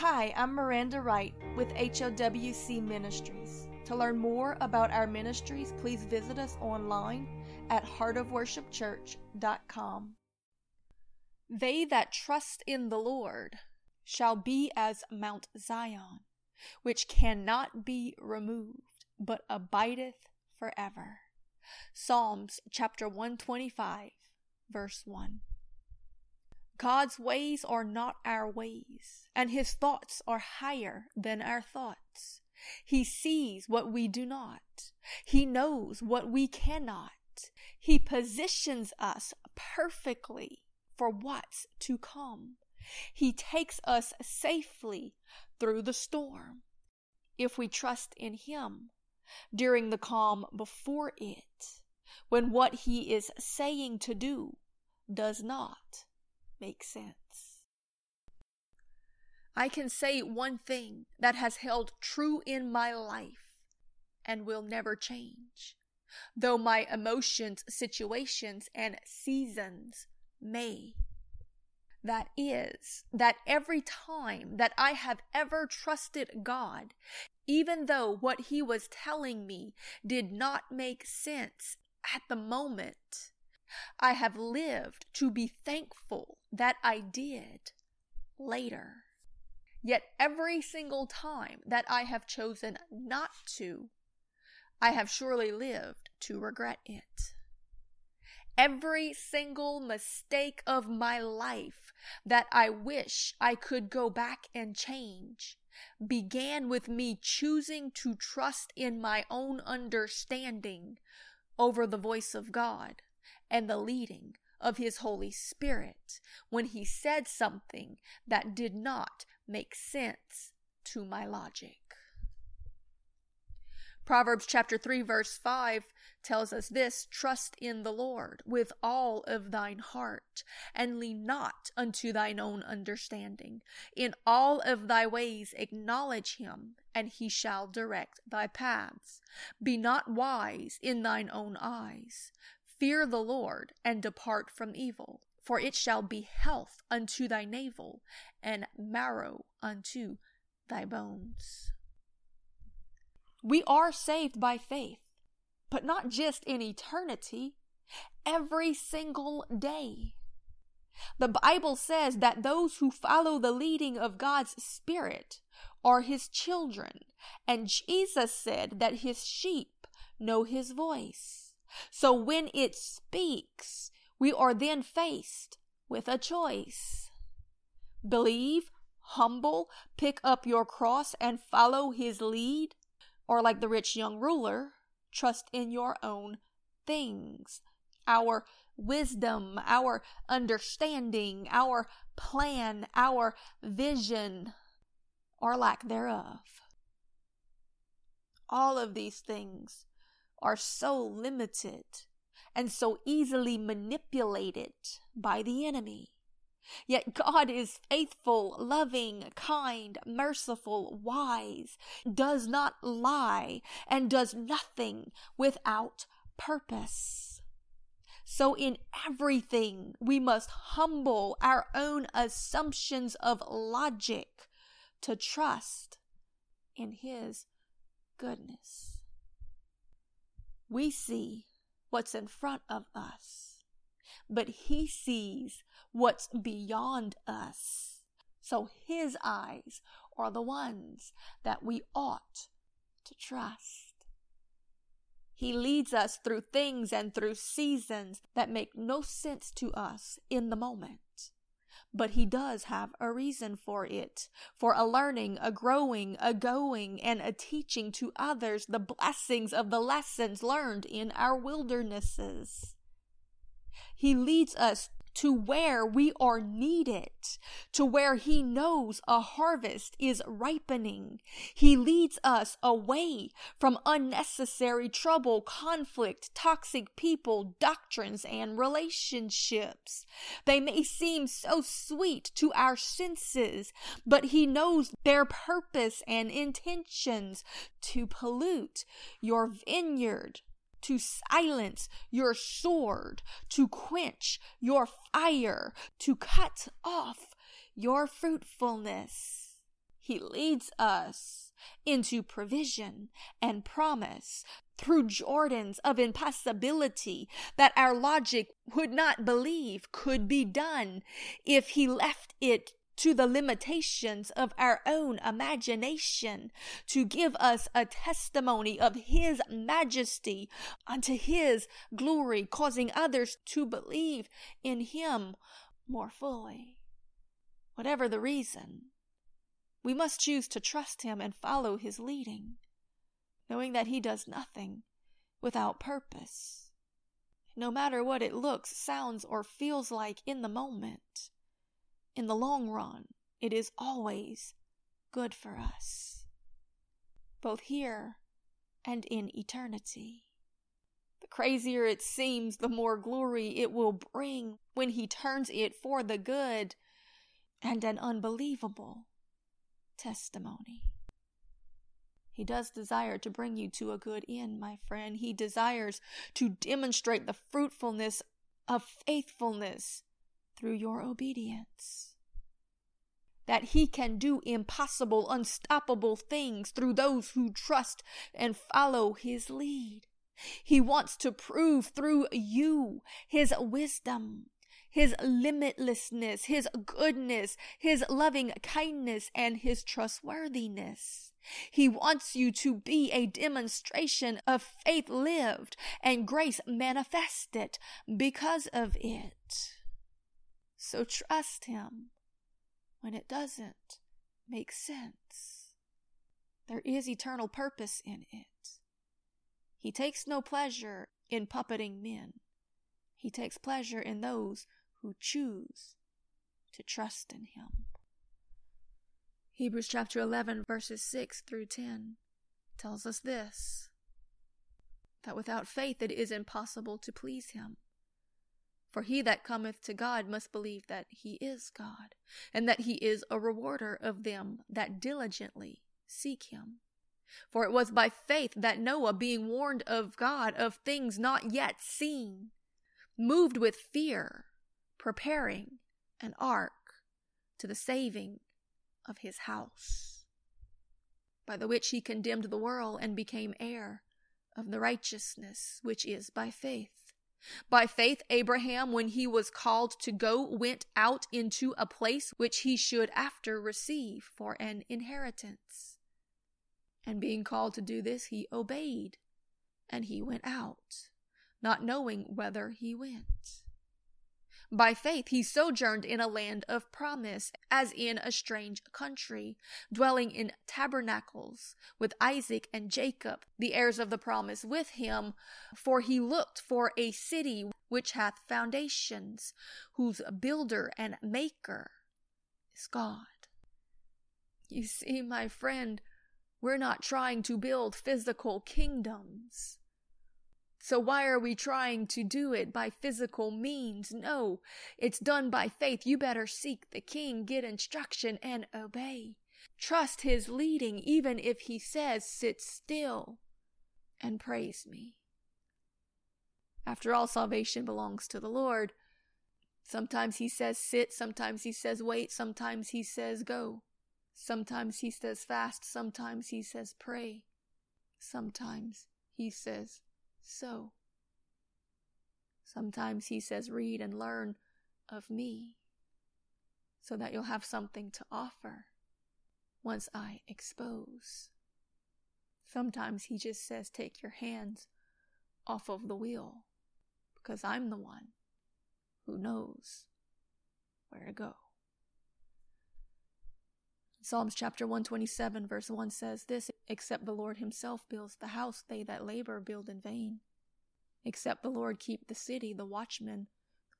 Hi, I'm Miranda Wright with HOWC Ministries. To learn more about our ministries, please visit us online at heartofworshipchurch.com. They that trust in the Lord shall be as Mount Zion, which cannot be removed, but abideth forever. Psalms chapter 125, verse 1. God's ways are not our ways, and his thoughts are higher than our thoughts. He sees what we do not. He knows what we cannot. He positions us perfectly for what's to come. He takes us safely through the storm. If we trust in Him during the calm before it, when what He is saying to do does not make sense. I can say one thing that has held true in my life and will never change, though my emotions, situations, and seasons may. That is, that every time that I have ever trusted God, even though what He was telling me did not make sense at the moment, I have lived to be thankful that I did later. Yet every single time that I have chosen not to, I have surely lived to regret it. Every single mistake of my life that I wish I could go back and change began with me choosing to trust in my own understanding over the voice of God and the leading of his Holy Spirit when he said something that did not make sense to my logic. Proverbs chapter 3 verse 5 tells us this, trust in the Lord with all of thine heart and lean not unto thine own understanding. In all of thy ways acknowledge him and he shall direct thy paths. Be not wise in thine own eyes. Fear the Lord and depart from evil, for it shall be health unto thy navel and marrow unto thy bones. We are saved by faith, but not just in eternity, every single day. The Bible says that those who follow the leading of God's Spirit are his children, and Jesus said that his sheep know his voice. So when it speaks, we are then faced with a choice. Believe, humble, pick up your cross and follow his lead, or like the rich young ruler, trust in your own things. Our wisdom, our understanding, our plan, our vision, or lack thereof. All of these things are so limited and so easily manipulated by the enemy. Yet God is faithful, loving, kind, merciful, wise, does not lie, and does nothing without purpose. So, in everything, we must humble our own assumptions of logic to trust in His goodness. We see what's in front of us, but He sees what's beyond us. So His eyes are the ones that we ought to trust. He leads us through things and through seasons that make no sense to us in the moment but he does have a reason for it for a learning, a growing, a going, and a teaching to others the blessings of the lessons learned in our wildernesses. He leads us to where we are needed, to where He knows a harvest is ripening. He leads us away from unnecessary trouble, conflict, toxic people, doctrines, and relationships. They may seem so sweet to our senses, but He knows their purpose and intentions to pollute your vineyard to silence your sword, to quench your fire, to cut off your fruitfulness. He leads us into provision and promise through Jordans of impossibility that our logic would not believe could be done if He left it to the limitations of our own imagination to give us a testimony of His majesty unto His glory, causing others to believe in Him more fully. Whatever the reason, we must choose to trust Him and follow His leading, knowing that He does nothing without purpose. No matter what it looks, sounds, or feels like in the moment in the long run, it is always good for us, both here and in eternity. The crazier it seems, the more glory it will bring when He turns it for the good and an unbelievable testimony. He does desire to bring you to a good end, my friend. He desires to demonstrate the fruitfulness of faithfulness through your obedience. That he can do impossible, unstoppable things through those who trust and follow his lead. He wants to prove through you his wisdom, his limitlessness, his goodness, his loving kindness, and his trustworthiness. He wants you to be a demonstration of faith lived and grace manifested because of it. So trust Him when it doesn't make sense. There is eternal purpose in it. He takes no pleasure in puppeting men. He takes pleasure in those who choose to trust in Him. Hebrews chapter 11, verses 6 through 10 tells us this that without faith it is impossible to please Him. For he that cometh to God must believe that he is God, and that he is a rewarder of them that diligently seek him. For it was by faith that Noah, being warned of God of things not yet seen, moved with fear, preparing an ark to the saving of his house, by the which he condemned the world and became heir of the righteousness which is by faith. By faith, Abraham, when he was called to go, went out into a place which he should after receive for an inheritance. And being called to do this, he obeyed, and he went out, not knowing whither he went. By faith he sojourned in a land of promise, as in a strange country, dwelling in tabernacles with Isaac and Jacob, the heirs of the promise with him, for he looked for a city which hath foundations, whose builder and maker is God. You see, my friend, we're not trying to build physical kingdoms. So why are we trying to do it by physical means? No, it's done by faith. You better seek the king, get instruction, and obey. Trust his leading, even if he says, sit still and praise me. After all, salvation belongs to the Lord. Sometimes he says sit, sometimes he says wait, sometimes he says go. Sometimes he says fast, sometimes he says pray. Sometimes he says so. Sometimes he says, read and learn of me so that you'll have something to offer once I expose. Sometimes he just says, take your hands off of the wheel because I'm the one who knows where to go. Psalms chapter 127, verse 1 says this Except the Lord himself builds the house, they that labor build in vain. Except the Lord keep the city, the watchmen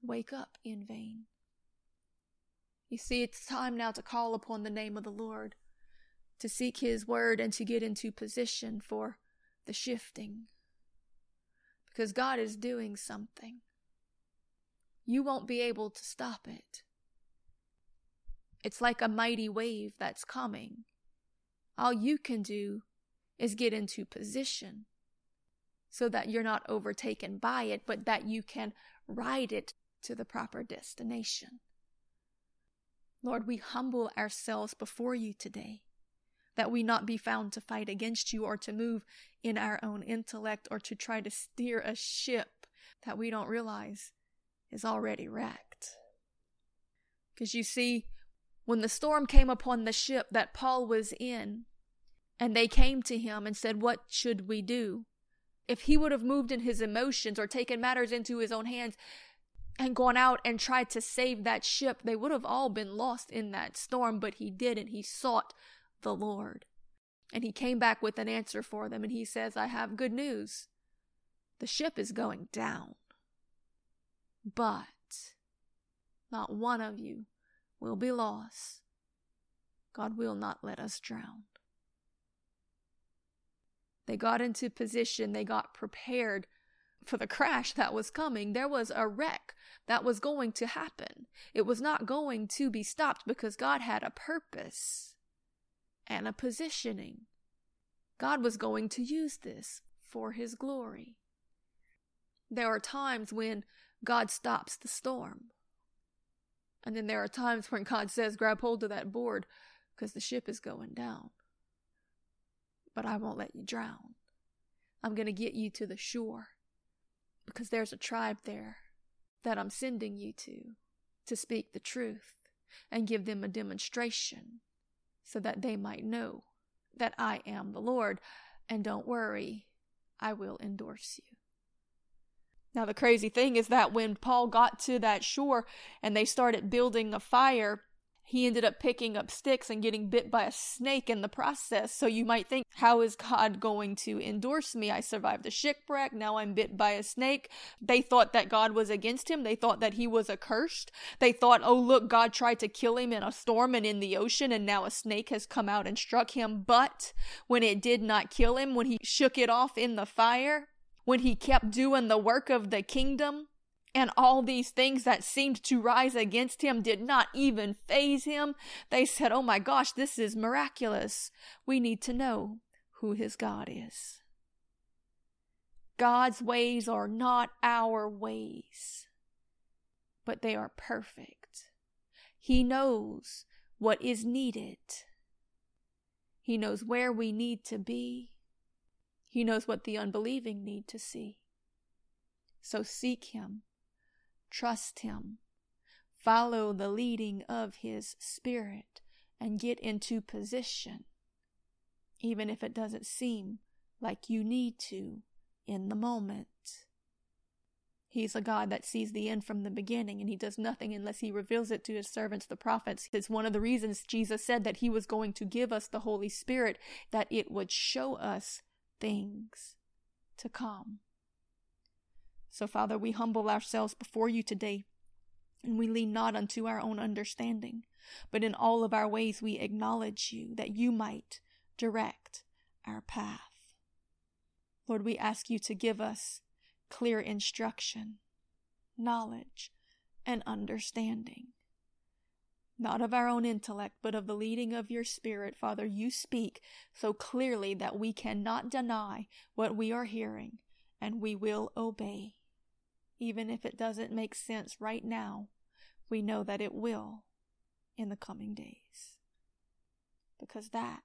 wake up in vain. You see, it's time now to call upon the name of the Lord, to seek his word, and to get into position for the shifting. Because God is doing something. You won't be able to stop it. It's like a mighty wave that's coming. All you can do is get into position so that you're not overtaken by it, but that you can ride it to the proper destination. Lord, we humble ourselves before you today. that we not be found to fight against you or to move in our own intellect or to try to steer a ship that we don't realize is already wrecked. Because you see, when the storm came upon the ship that Paul was in, and they came to him and said, What should we do? If he would have moved in his emotions or taken matters into his own hands and gone out and tried to save that ship, they would have all been lost in that storm, but he didn't. He sought the Lord. And he came back with an answer for them, and he says, I have good news. The ship is going down. But not one of you will be lost. God will not let us drown. They got into position, they got prepared for the crash that was coming. There was a wreck that was going to happen. It was not going to be stopped because God had a purpose and a positioning. God was going to use this for His glory. There are times when God stops the storm. And then there are times when God says, grab hold of that board because the ship is going down but I won't let you drown. I'm going to get you to the shore because there's a tribe there that I'm sending you to to speak the truth and give them a demonstration so that they might know that I am the Lord. And don't worry, I will endorse you. Now, the crazy thing is that when Paul got to that shore and they started building a fire, he ended up picking up sticks and getting bit by a snake in the process. So you might think, how is God going to endorse me? I survived a shipwreck. Now I'm bit by a snake. They thought that God was against him. They thought that he was accursed. They thought, oh, look, God tried to kill him in a storm and in the ocean, and now a snake has come out and struck him. But when it did not kill him, when he shook it off in the fire, when he kept doing the work of the kingdom, and all these things that seemed to rise against him did not even faze him. They said, Oh my gosh, this is miraculous. We need to know who his God is. God's ways are not our ways, but they are perfect. He knows what is needed. He knows where we need to be. He knows what the unbelieving need to see. So seek Him Trust Him. Follow the leading of His Spirit and get into position, even if it doesn't seem like you need to in the moment. He's a God that sees the end from the beginning, and he does nothing unless he reveals it to his servants, the prophets. It's one of the reasons Jesus said that he was going to give us the Holy Spirit, that it would show us things to come. So, Father, we humble ourselves before you today, and we lean not unto our own understanding, but in all of our ways we acknowledge you, that you might direct our path. Lord, we ask you to give us clear instruction, knowledge, and understanding. Not of our own intellect, but of the leading of your Spirit, Father. You speak so clearly that we cannot deny what we are hearing, and we will obey. Even if it doesn't make sense right now, we know that it will in the coming days. Because that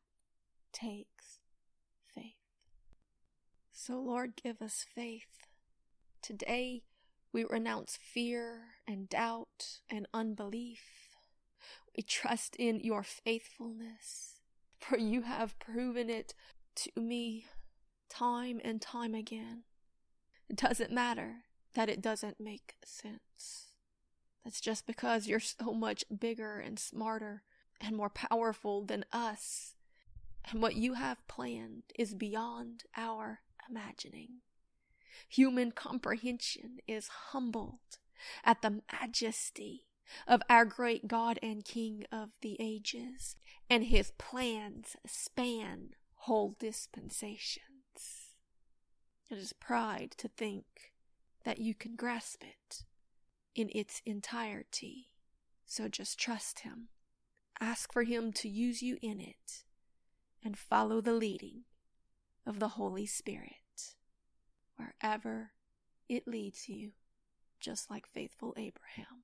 takes faith. So, Lord, give us faith. Today, we renounce fear and doubt and unbelief. We trust in your faithfulness, for you have proven it to me time and time again. It doesn't matter that it doesn't make sense. That's just because you're so much bigger and smarter and more powerful than us. And what you have planned is beyond our imagining. Human comprehension is humbled at the majesty of our great God and King of the ages, and his plans span whole dispensations. It is pride to think that you can grasp it in its entirety. So just trust Him. Ask for Him to use you in it and follow the leading of the Holy Spirit wherever it leads you, just like faithful Abraham.